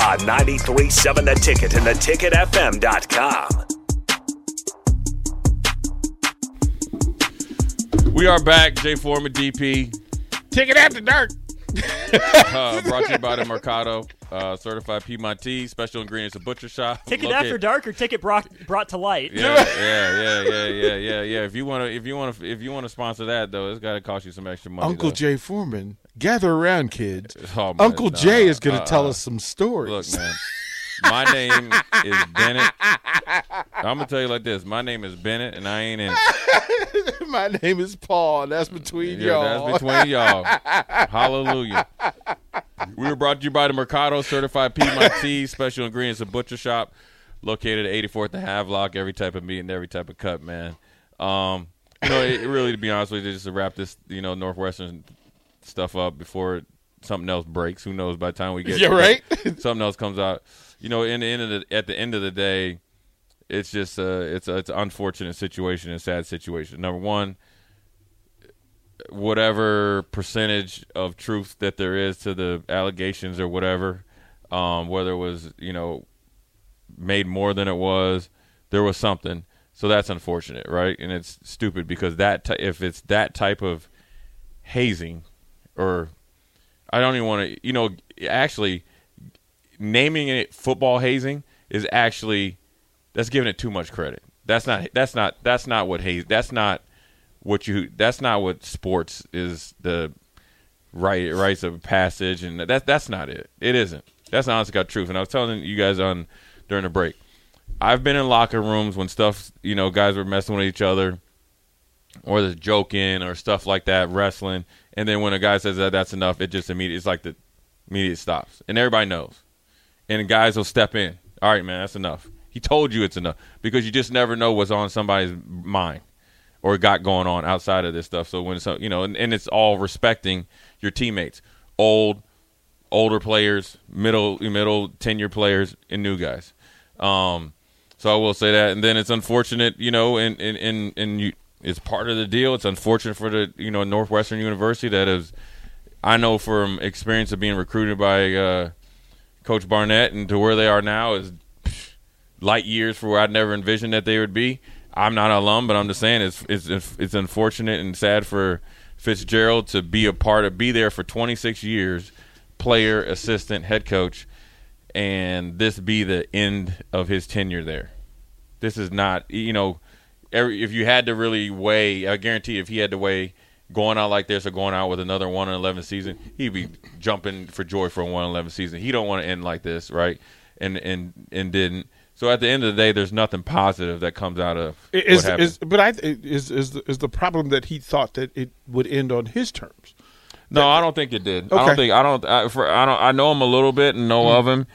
On 93.7 The Ticket and theticketfm.com. We are back. Jay Foreman, DP. Ticket after dark. Uh, brought to you by the Mercado, uh, certified Piedmontese, special ingredients of butcher shop. Ticket Located- after dark or ticket brought brought to light. Yeah, yeah, yeah, yeah, yeah, yeah, yeah. If you want to, if you want to, if you want to sponsor that though, it's got to cost you some extra money. Uncle though. Jay Foreman. Gather around, kids. Oh, man, Uncle nah, Jay is going to uh-uh. tell us some stories. Look, man. My name is Bennett. I'm gonna tell you like this. My name is Bennett, and I ain't in it. My name is Paul. and That's between Yeah, y'all. that's between y'all. Hallelujah. We were brought to you by the Mercado Certified Piedmontese Special Ingredients of Butcher Shop, located at 84th and Havelock. Every type of meat and every type of cut, man. Um, you know, it, really, to be honest with you, just to wrap this, you know, Northwestern stuff up before something else breaks. Who knows? By the time we get Yeah, right? something else comes out. You know, in the end of the, at the end of the day, it's just uh, it's a, it's an unfortunate situation, a sad situation. Number one, whatever percentage of truth that there is to the allegations or whatever, um, whether it was you know made more than it was, there was something. So that's unfortunate, right? And it's stupid because that ty- if it's that type of hazing, or I don't even want to, you know, actually naming it football hazing is actually that's giving it too much credit. That's not that's not that's not what haze that's not what you that's not what sports is the right rites of passage and that that's not it. It isn't. That's the honest God truth. And I was telling you guys on during the break. I've been in locker rooms when stuff you know guys were messing with each other or there's joking or stuff like that, wrestling, and then when a guy says that that's enough, it just immediate it's like the immediate stops. And everybody knows. And guys will step in. All right, man, that's enough. He told you it's enough because you just never know what's on somebody's mind or got going on outside of this stuff. So when so you know, and, and it's all respecting your teammates, old, older players, middle, middle tenure players, and new guys. Um, so I will say that, and then it's unfortunate, you know, and and and, and you, it's part of the deal. It's unfortunate for the you know Northwestern University that is, I know from experience of being recruited by uh, Coach Barnett and to where they are now is light years for where I'd never envisioned that they would be. I'm not an alum, but I'm just saying it's it's it's unfortunate and sad for Fitzgerald to be a part of be there for 26 years, player, assistant, head coach, and this be the end of his tenure there. This is not you know, every, if you had to really weigh, I guarantee if he had to weigh going out like this or going out with another one eleven season, he'd be jumping for joy for a one eleven season. He don't want to end like this, right? And and and didn't. So at the end of the day, there's nothing positive that comes out of Is, what happened. is, but I is is the, is the problem that he thought that it would end on his terms. No, I don't think it did. I Okay. don't think I don't. I, for, I don't. I know him a little bit and know mm. of him.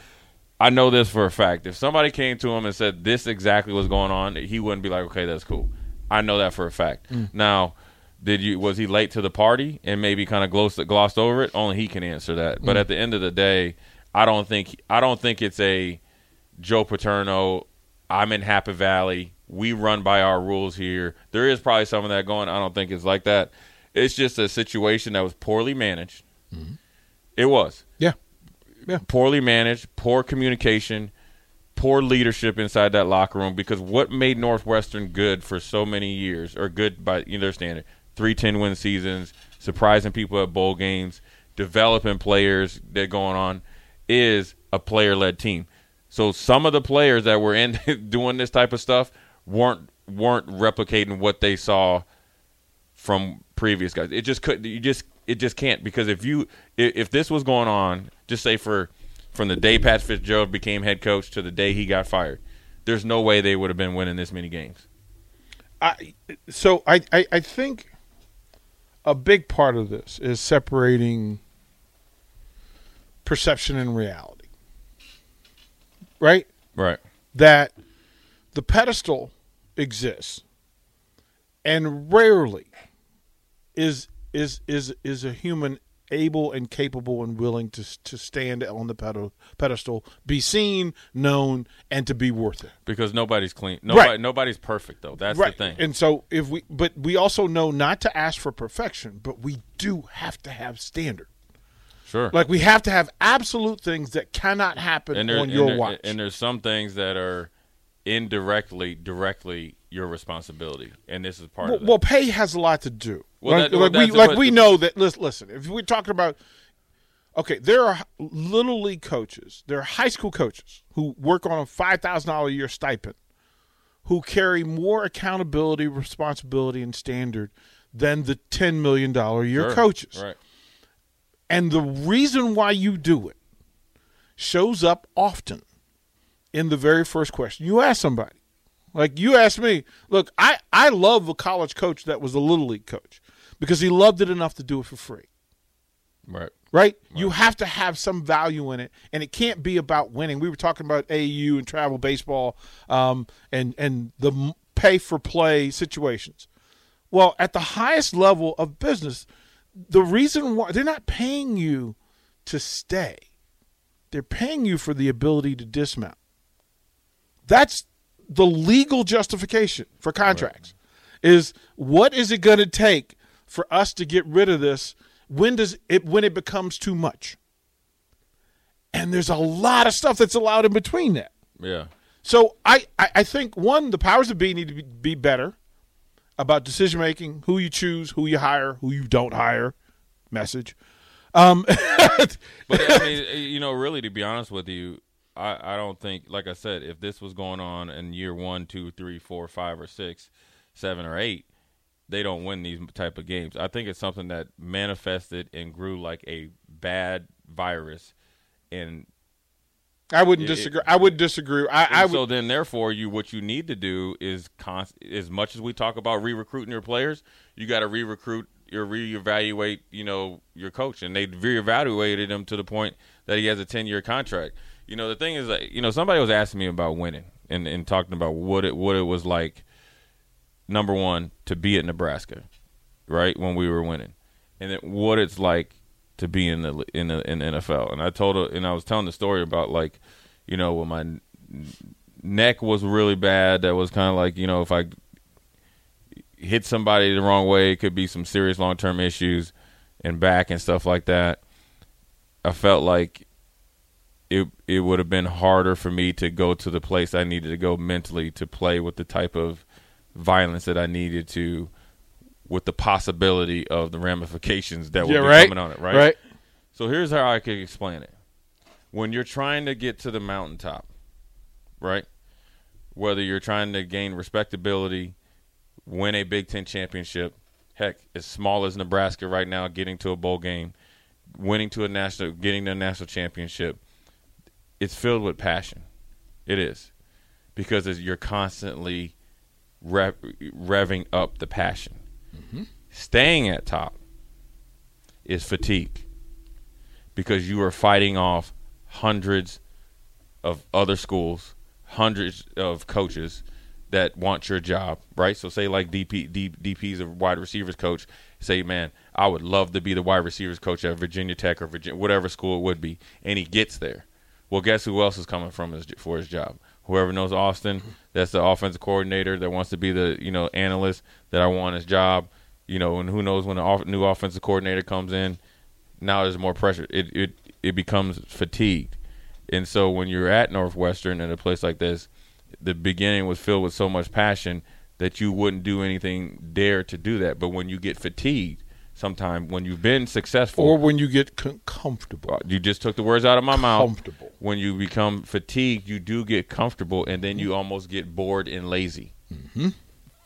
I know this for a fact. If somebody came to him and said this exactly was going on, he wouldn't be like, "Okay, that's cool." I know that for a fact. Mm. Now, did you was he late to the party and maybe kind of glossed, glossed over it? Only he can answer that. But mm. at the end of the day, I don't think I don't think it's a Joe Paterno. I'm in Happy Valley. We run by our rules here. There is probably some of that going. I don't think it's like that. It's just a situation that was poorly managed. Mm-hmm. It was Yeah, poorly managed, poor communication, poor leadership inside that locker room. Because what made Northwestern good for so many years, or good by you their standard, three ten win seasons, surprising people at bowl games, developing players that going on, is a player led team. So some of the players that were in doing this type of stuff weren't weren't replicating what they saw from previous guys. It just could you just it just can't because if you if this was going on, just say for from the day Pat Fitzgerald became head coach to the day he got fired, there's no way they would have been winning this many games. I so I, I I think a big part of this is separating perception and reality. Right? Right. That the pedestal exists and rarely is is is is a human able and capable and willing to to stand on the pedal, pedestal, be seen, known, and to be worth it. Because nobody's clean. Nobody, Right. Nobody's perfect though. That's right. the thing. And so if we, but we also know not to ask for perfection, but we do have to have standard. sure. Like we have to have absolute things that cannot happen and there, on your there- watch. And there's some things that are indirectly, directly your responsibility, and this is part well, of that. well, pay has a lot to do. Well, like that- well, like we like we know that. Listen, listen, if we're talking about, okay, there are little league coaches, there are high school coaches who work on a five thousand dollar a year stipend, who carry more accountability, responsibility, and standard than the ten million dollar a year Sure. coaches. Right. And the reason why you do it shows up often in the very first question you ask somebody. Like you asked me, look, I, I love a college coach that was a little league coach because he loved it enough to do it for free. Right. Right? You have to have some value in it, and it can't be about winning. We were talking about AU and travel baseball, um, and and the pay for play situations. Well, at the highest level of business, the reason why they're not paying you to stay, they're paying you for the ability to dismount. That's the legal justification for contracts. Is what is it going to take for us to get rid of this? When does it when it becomes too much? And there's a lot of stuff that's allowed in between that. Yeah. So I, I, I think one, the powers of be need to be, be better about decision making, who you choose, who you hire, who you don't hire. Message. Um, But I mean, eh, you know, really, to be honest with you, I, I don't think, like I said, if this was going on in year one, two, three, four, five, or six, seven, or eight, they don't win these type of games. I think it's something that manifested and grew like a bad virus, and I wouldn't It- it- disagree. I would disagree. I, I would. so then, therefore, you what you need to do is const- as much as we talk about re-recruiting your players, you got to re-recruit or reevaluate, you know, your coach, and they reevaluated him to the point that he has a ten-year contract. You know, the thing is, that, you know, somebody was asking me about winning and, and talking about what it what it was like. Number one, to be at Nebraska, right when we were winning, and then what it's like to be in the in the in the NFL. And I told her, and I was telling the story about like, you know, when my neck was really bad. That was kind of like, you know, if I hit somebody the wrong way, it could be some serious long term issues and back and stuff like that. I felt like it it would have been harder for me to go to the place I needed to go mentally to play with the type of violence that I needed to with the possibility of the ramifications that would yeah, be right. coming on it, right? Right. So here's how I could explain it. When you're trying to get to the mountaintop, right? Whether you're trying to gain respectability, win a Big Ten championship, heck, as small as Nebraska right now, getting to a bowl game, winning to a national, getting to a national championship, it's filled with passion. It is because you're constantly rev, revving up the passion. Mm-hmm. Staying at top is fatigue because you are fighting off hundreds of other schools, hundreds of coaches that want your job, right? So say like DP, D, DP's a wide receivers coach, say, man, I would love to be the wide receivers coach at Virginia Tech or Virginia, whatever school it would be, and he gets there. Well, guess who else is coming from his, for his job? Whoever knows Austin, that's the offensive coordinator that wants to be the you know analyst that I want his job. You know, and who knows when a off, new offensive coordinator comes in, now there's more pressure. It it it becomes fatigued, and so when you're at Northwestern in a place like this, the beginning was filled with so much passion that you wouldn't do anything dare to do that. But when you get fatigued, sometime when you've been successful. or when you get com- comfortable. you just took the words out of my mouth. Comfortable. When you become fatigued, you do get comfortable, and then you Mm-hmm. almost get bored and lazy.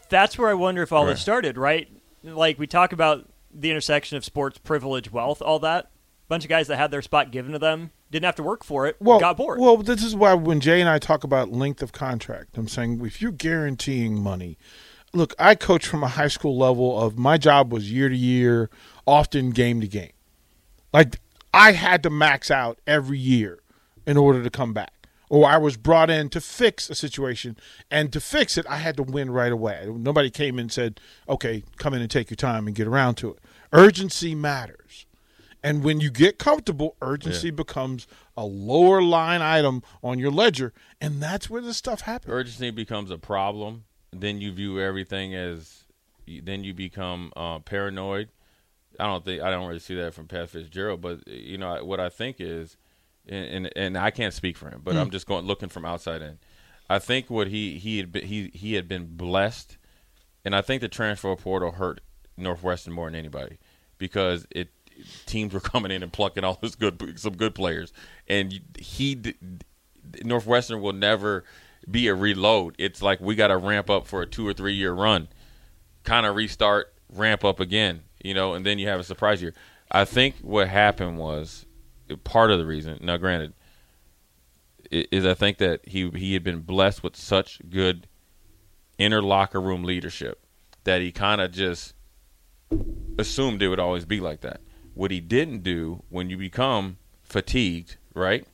That's where I wonder if all Right. this started, right? Like we talk about the intersection of sports, privilege, wealth, all that. bunch of guys that had their spot given to them didn't have to work for it. Well, got bored. Well, this is why when Jay and I talk about length of contract, I'm saying if you're guaranteeing money, look, I coach from a high school level of my job was year to year, often game to game. Like I had to max out every year in order to come back. Or I was brought in to fix a situation, and to fix it, I had to win right away. Nobody came in and said, "Okay, come in and take your time and get around to it." Urgency matters, and when you get comfortable, urgency becomes a lower line item on your ledger, and that's where this stuff happens. urgency becomes a problem, then you view everything as, then you become uh, paranoid. I don't think I don't really see that from Pat Fitzgerald, but you know what I think is, and and, and I can't speak for him, but I'm just going looking from outside in. I think what he he had been, he he had been blessed, and I think the transfer portal hurt Northwestern more than anybody because it teams were coming in and plucking all this good some good players, and he Northwestern will never be a reload. It's like we got to ramp up for a two or three year run, kind of restart, ramp up again, you know, and then you have a surprise year. I think what happened was part of the reason. Now, granted, is I think that he he had been blessed with such good inner locker room leadership that he kind of just assumed it would always be like that. What he didn't do when you become fatigued, right?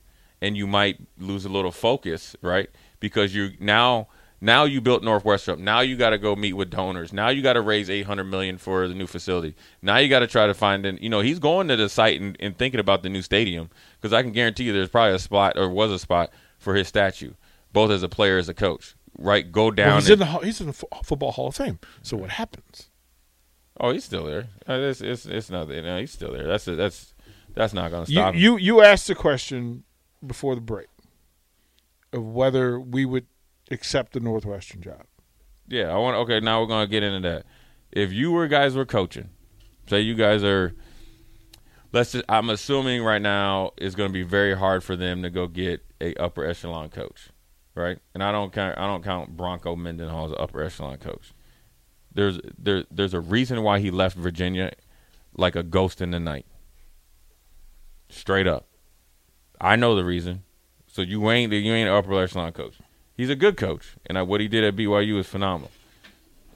And you might lose a little focus, right? Because you now now you built Northwestern up. Now you got to go meet with donors. Now you got to raise 800 million for the new facility. Now you got to try to find an, you know, he's going to the site and, and thinking about the new stadium because I can guarantee you there's probably a spot or was a spot for his statue, both as a player as a coach. Right? Go down. Well, he's and- in the Hall- he's in the Fo- football Hall of Fame. So what happens? Oh, he's still there. Uh, it's, it's, it's not. You know, he's still there. That's that's that's not going to You, stop him. you you asked the question before the break of whether we would accept the Northwestern job. Yeah, I want. Okay, now we're to get into that. If you were guys were coaching, say you guys are. Let's. Just, I'm assuming right now it's to be very hard for them to go get a upper echelon coach, right? And I don't count. I don't count Bronco Mendenhall as an upper echelon coach. There's there there's a reason why he left Virginia like a ghost in the night. Straight up. I know the reason. So you ain't you ain't an upper echelon coach. He's a good coach, and uh, what he did at BYU is phenomenal.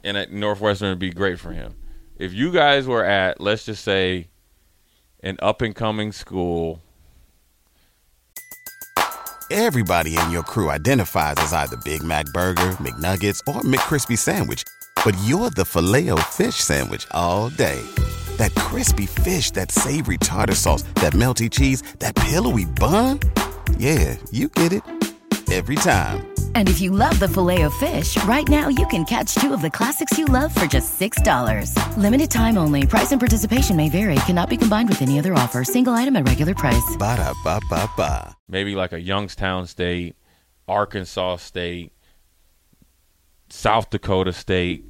And at Northwestern would be great for him. If you guys were at, let's just say, an up and coming school, Everybody in your crew identifies as either Big Mac Burger, McNuggets, or McCrispy Sandwich. But you're the filet fish Sandwich all day. That crispy fish, that savory tartar sauce, that melty cheese, that pillowy bun. Yeah, you get it. Every time. And if you love the filet of fish, right now you can catch two of the classics you love for just $6. Limited time only. Price and participation may vary. Cannot be combined with any other offer. Single item at regular price. Ba-da-ba-ba-ba. maybe like a Youngstown State, Arkansas State, South Dakota State,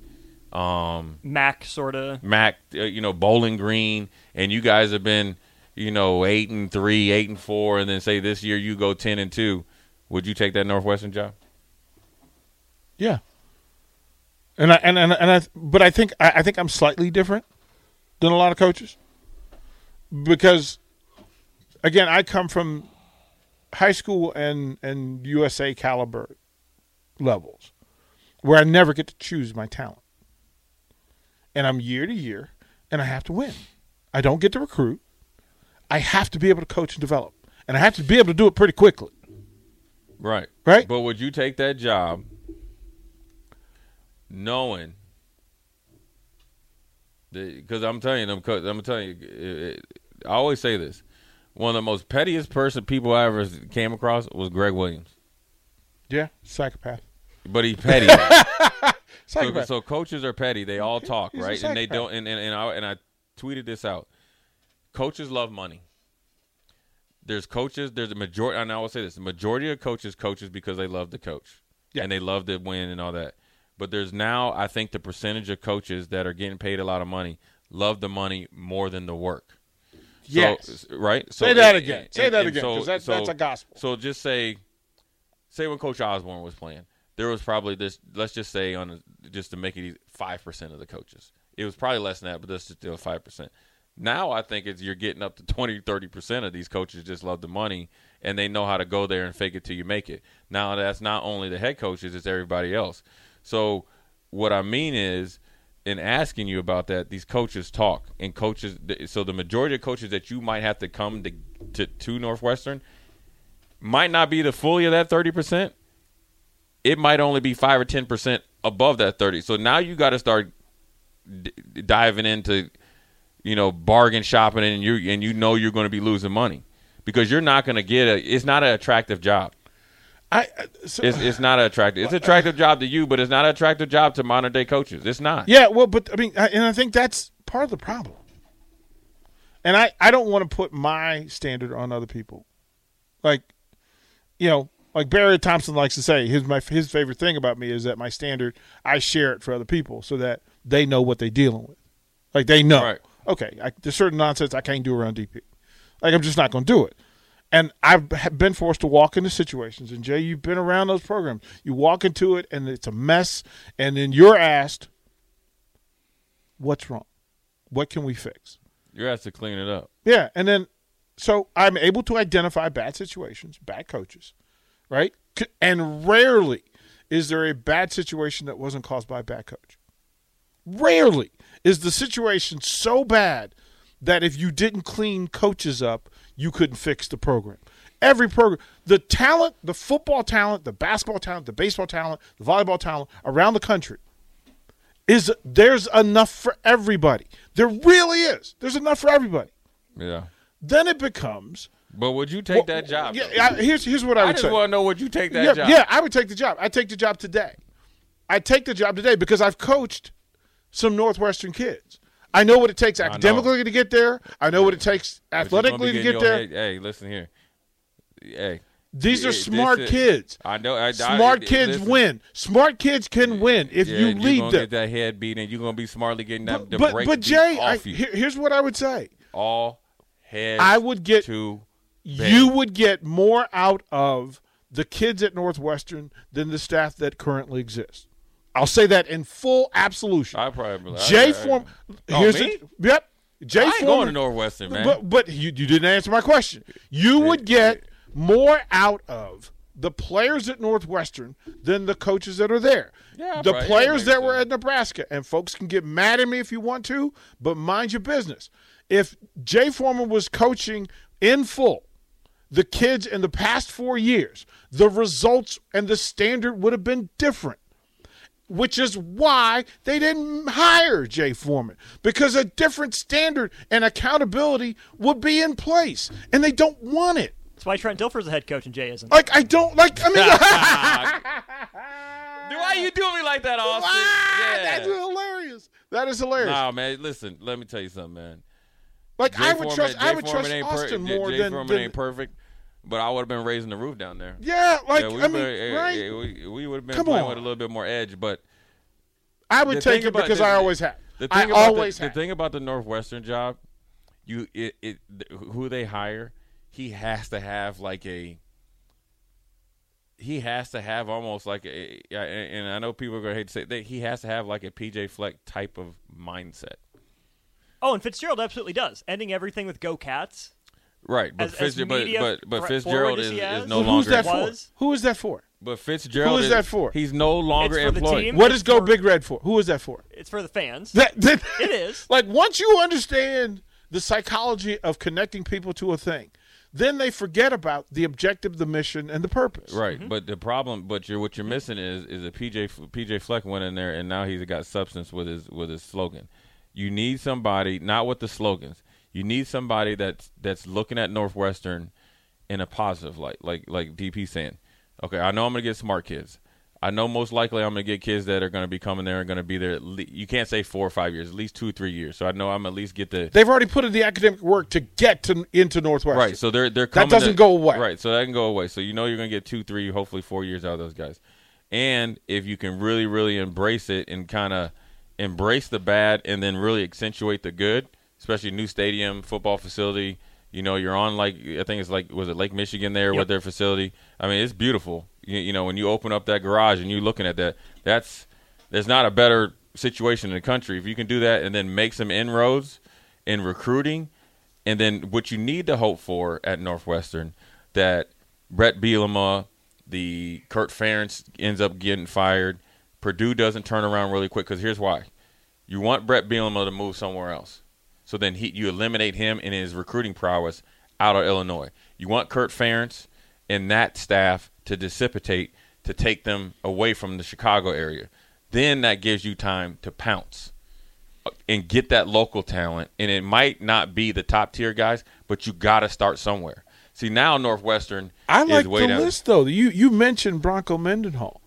um, Mac sort of. Mac, uh, you know, Bowling Green, and you guys have been, you know, eight and three, eight and four, and then say this year you go ten and two, would you take that Northwestern job? Yeah. And I and and, and I but I think I, I think I'm slightly different than a lot of coaches because again I come from high school and and USA caliber levels where I never get to choose my talent. And I'm year to year and I have to win. I don't get to recruit. I have to be able to coach and develop. And I have to be able to do it pretty quickly. Right. Right. But would you take that job knowing because I'm telling you, co- I'm telling you, it, it, I always say this. One of the most pettiest person people I ever came across was Gregg Williams, Yeah, psychopath. but he's petty. so, so coaches are petty. They all talk, right? And they don't. And and and I, and I tweeted this out. Coaches love money. There's coaches. There's a majority. And I will say this: the majority of coaches coaches because they love the coach Yeah. and they love to win and all that. But there's now, I think, the percentage of coaches that are getting paid a lot of money love the money more than the work. Yes. So, right. So Say that and- again. and- Say that again, so- that- so- that's a gospel. So just say, say when Coach Osborne was playing, there was probably this. Let's just say on just to make it five percent of the coaches. It was probably less than that, but that's still five percent. Now I think it's you're getting up to 20, 30 percent of these coaches just love the money and they know how to go there and fake it till you make it. Now that's not only the head coaches; it's everybody else. So what I mean is, in asking you about that, these coaches talk and coaches. So the majority of coaches that you might have to come to to, to Northwestern might not be the fully of that thirty percent. It might only be five or ten percent above that thirty. So now you got to start d- diving into, you know, bargain shopping, and you and you know you're going to be losing money because you're not going to get a. It's not an attractive job. I, I- so, It's it's not attractive. It's an attractive job to you, but it's not an attractive job to modern day coaches. It's not. Yeah, well, but I mean, I, and I think that's part of the problem. And I, I don't want to put my standard on other people. Like, you know, like Barry Thompson likes to say, his my his favorite thing about me is that my standard I share it for other people so that they know what they're dealing with. Like they know, Right. Okay, I, there's certain nonsense I can't do around DP. Like I'm just not going to do it. And I've been forced to walk into situations. And Jay, you've been around those programs. You walk into it, and it's a mess. And then you're asked, "What's wrong? What can we fix?" You're asked to clean it up. Yeah, and then so I'm able to identify bad situations, bad coaches, right? And rarely is there a bad situation that wasn't caused by a bad coach. Rarely is the situation so bad that if you didn't clean coaches up, you couldn't fix the program. Every program, the talent, the football talent, the basketball talent, the baseball talent, the volleyball talent around the country is there's enough for everybody. There really is. There's enough for everybody. Yeah. Then it becomes But would you take that job? Yeah. I, here's here's what I I would just want to know would you take that yeah, job? yeah, I would take the job. I take the job today. I take the job today because I've coached some Northwestern kids. I know what it takes academically to get there. I know what it takes you're athletically to get there. head- Hey, listen here. Hey. These are smart is- kids. I know. I, I- Smart kids listen. win. Smart kids can win if Yeah, you you're lead gonna them. get that head beat, and you're gonna be smartly getting that. But but, but Jay, I, off you. here- here's what I would say. all heads. I would get to you would get more out of the kids at Northwestern than the staff that currently exists. I'll say that in full absolution. I probably Jay I- Form. Oh, here's me? the- yep. Jay I ain't Foreman. going to Northwestern, man. But but you, you didn't answer my question. You would get more out of the players at Northwestern than the coaches that are there. Yeah, the players that were at Nebraska, and folks can get mad at me if you want to, but mind your business. If Jay Foreman was coaching in full the kids in the past four years, the results and the standard would have been different which is why they didn't hire Jay Foreman because a different standard and accountability would be in place, and they don't want it. That's why Trent Dilfer's the head coach and Jay isn't. Like I don't like. I mean, Why are you do me like that, Austin? Ah, Yeah. that's hilarious. That is hilarious. Nah, man. Listen, let me tell you something, man. like Jay I would Foreman- trust. Jay I would Foreman trust ain't per- Austin Jay- more Jay than, Foreman than ain't perfect, but I would have been raising the roof down there. yeah. Like yeah, we I mean, been- right? eh, we, we would have been Come playing on. with a little bit more edge, but I would take it because the- I always have. The I thing about always the, have. the thing about the Northwestern job, you it, it th- who they hire, he has to have like a he has to have almost like a yeah, and and I know people are gonna hate to say that he has to have like a PJ Fleck type of mindset. Oh, and Fitzgerald absolutely does. Ending everything with "Go Cats." Right, but As- as Fitzgerald, but, but but Fitzgerald is, is no Well, longer. who's that Was- for? Who is that for? But Fitzgerald Who is that for? He's no longer It's for the employed. team. What It's is Go for- Big Red for? Who is that for? It's for the fans. That, that It is. Like once you understand the psychology of connecting people to a thing, then they forget about the objective, the mission, and the purpose. Right, mm-hmm. but the problem, but you're what you're missing is is a PJ PJ Fleck went in there and now he's got substance with his with his slogan. You need somebody not with the slogans. You need somebody that's that's looking at Northwestern in a positive light, like like DP saying. Okay, I know I'm gonna get smart kids. I know most likely I'm gonna get kids that are gonna be coming there and gonna be there. At le- you can't say four or five years, at least two or three years. So I know I'm at least get the They've already put in the academic work to get to into Northwestern. Right, so they're they're coming That doesn't to- go away. Right, so that can go away. So you know you're gonna get two, three, hopefully four years out of those guys. And if you can really, really embrace it and kind of embrace the bad and then really accentuate the good, especially new stadium, football facility. You know, you're on like I think it's like was it Lake Michigan there Yep. with their facility. I mean, it's beautiful. You, you know, when you open up that garage and you're looking at that, that's there's not a better situation in the country if you can do that and then make some inroads in recruiting, and then what you need to hope for at Northwestern that Brett Bielema, the Kirk Ferentz ends up getting fired. Purdue doesn't turn around really quick because here's why: you want Brett Bielema to move somewhere else, so then he you eliminate him and his recruiting prowess out of Illinois. You want Kirk Ferentz and that staff to dissipate to take them away from the Chicago area. Then that gives you time to pounce and get that local talent. And it might not be the top tier guys, but you got to start somewhere. See now Northwestern I like the down. list though. You you mentioned Bronco Mendenhall.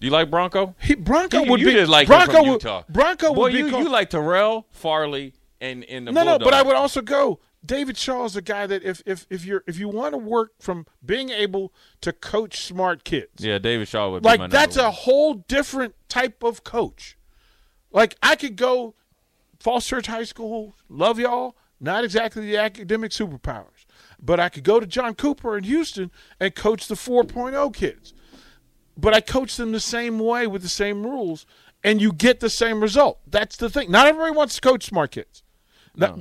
You like Bronco? He Bronco You, would be like Bronco Utah. Bronco Boy, would be you, called- you like Terrell Farley and in the no, no, but I would also go. David Shaw is a guy that if if if you're if you want to work from being able to coach smart kids, Yeah, David Shaw would be my like that's a whole different type of coach. Like I could go Falls Church High School, love y'all, not exactly the academic superpowers, but I could go to John Cooper in Houston and coach the 4.0 kids. But I coach them the same way with the same rules, and you get the same result. That's the thing. Not everybody wants to coach smart kids.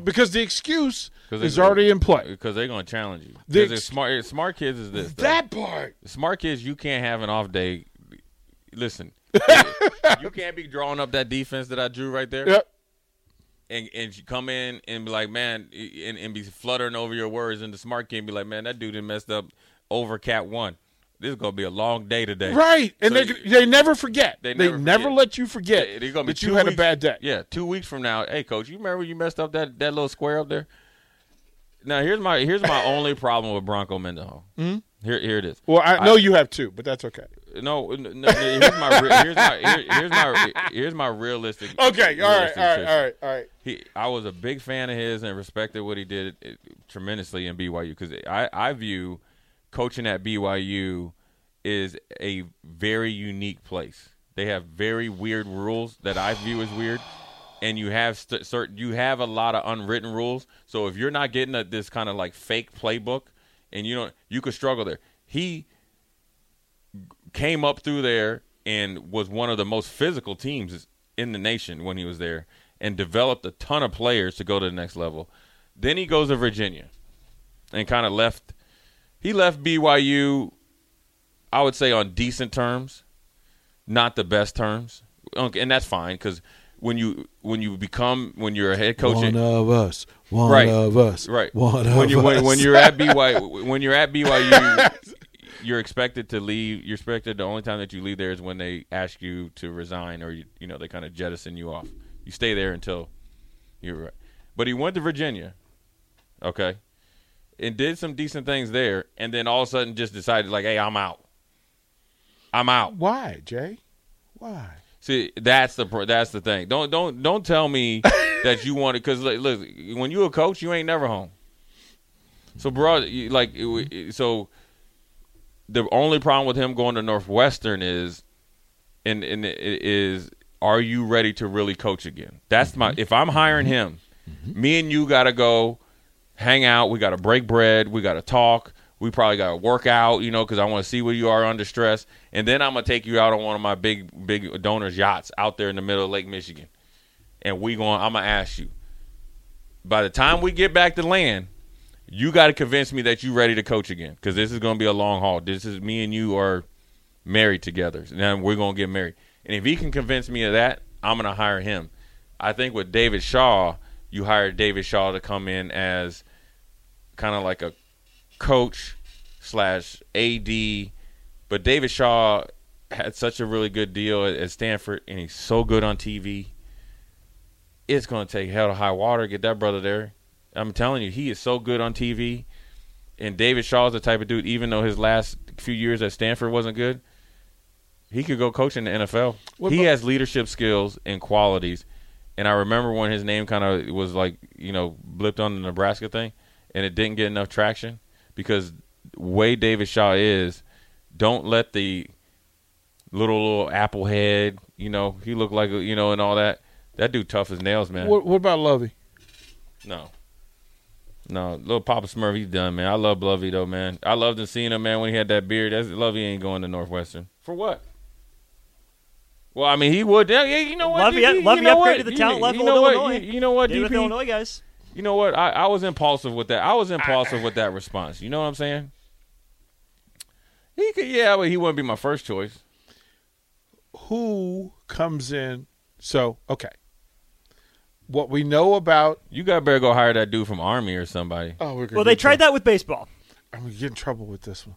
Because the excuse is already in play. because they're going to challenge you. The ex- smart smart kids is this. though. That part. smart kids, you can't have an off day. Listen, you can't be drawing up that defense that I drew right there. Yep. and and you come in and be like, man, and, and be fluttering over your words, and the smart kid be like, man, that dude messed up over cat one. This is gonna be a long day today. Right. And So they you- they never forget. They They, never never, let you forget They- gonna be that you had a bad day. Yeah, two weeks from now, hey coach, you remember you messed up that, that little square up there? Now here's my here's my only problem with Bronco Mendenhall. Mm-hmm. Here here it is. Well, I know you have two, but that's okay. No, n- n- here's my here's my here- here's my here's my realistic. Okay. All right. realistic All right. All right. All right. He, I was a big fan of his and respected what he did tremendously in BYU because I, I view coaching at BYU is a very unique place. They have very weird rules that I view as weird, and you have st- certain you have a lot of unwritten rules. So if you're not getting a, this kind of like fake playbook, and you don't, you could struggle there. He came up through there and was one of the most physical teams in the nation when he was there and developed a ton of players to go to the next level. Then he goes to Virginia and kind of left he left BYU I would say on decent terms, not the best terms. And that's fine cuz when you when you become when you're a head coach One of us. One Right. of us. Right. One of when you us. when, when you're at BYU when you're at BYU you're expected to leave you're expected the only time that you leave there is when they ask you to resign or you you know they kind of jettison you off. You stay there until you're right. But he went to Virginia. Okay. And did some decent things there and then all of a sudden just decided like, "Hey, I'm out." I'm out. Why, Jay? Why? See, that's the that's the thing. Don't don't don't tell me that you want it because look, look, when you a coach, you ain't never home. So, bro, like, so the only problem with him going to Northwestern is, and and is, are you ready to really coach again? That's my. Mm-hmm. If I'm hiring him, mm-hmm. me and you got to go hang out. We got to break bread. We got to talk. We probably got to work out, you know, because I want to see where you are under stress. And then I'm gonna take you out on one of my big, big donors yachts out there in the middle of Lake Michigan, and we going. I'm gonna ask you. By the time we get back to land, you got to convince me that you're ready to coach again, because this is gonna be a long haul. This is me and you are married together. Now we're gonna get married, and if he can convince me of that, I'm gonna hire him. I think with David Shaw, you hired David Shaw to come in as kind of like a coach slash AD, but David Shaw had such a really good deal at, at Stanford, and he's so good on TV. It's going to take hell to high water to get that brother there. I'm telling you, he is so good on TV. And David Shaw is the type of dude, even though his last few years at Stanford wasn't good, he could go coach in the NFL. What he about- has leadership skills and qualities. And I remember when his name kind of was like, you know, blipped on the Nebraska thing, and it didn't get enough traction because way David Shaw is, don't let the little little apple head, you know, he looked like a- you know, and all that. That dude tough as nails, man. What, what about Lovie? No. No, little Papa Smurf, he's done, man. I love Lovie though, man. I loved him seeing him, man, when he had that beard. That's Lovie ain't going to Northwestern. For what? Well, I mean, he would. Yeah, yeah, you know what? Lovie, DP, Lovie you know upgraded what? the You- talent you level know of what? Illinois. You, you know what, Did with DP? Illinois guys. You know what? I, I was impulsive with that. I was impulsive with that response. You know what I'm saying? He could, yeah, but he wouldn't be my first choice. Who comes in? So, okay. What we know about. You got better go hire that dude from Army or somebody. Oh, we're gonna Well, they tried in that with baseball. I'm going to get in trouble with this one.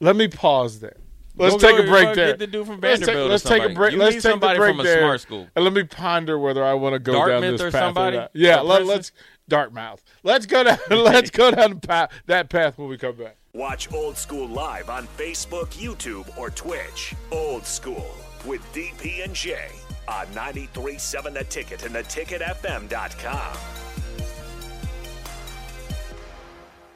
Let me pause there. Let's Go- take go- a break go there. Get the dude from Let's take- Let's take, a break. You let's need take somebody break from a there, smart school. and let me ponder whether I want to go down this or path. somebody? not. Yeah, let, Princeton? let's Dartmouth. Let's go down. let's go down path, that path when we come back. Watch Old School live on Facebook, YouTube, or Twitch. Old School with DP and J on 93.7 The Ticket and theticketfm.com.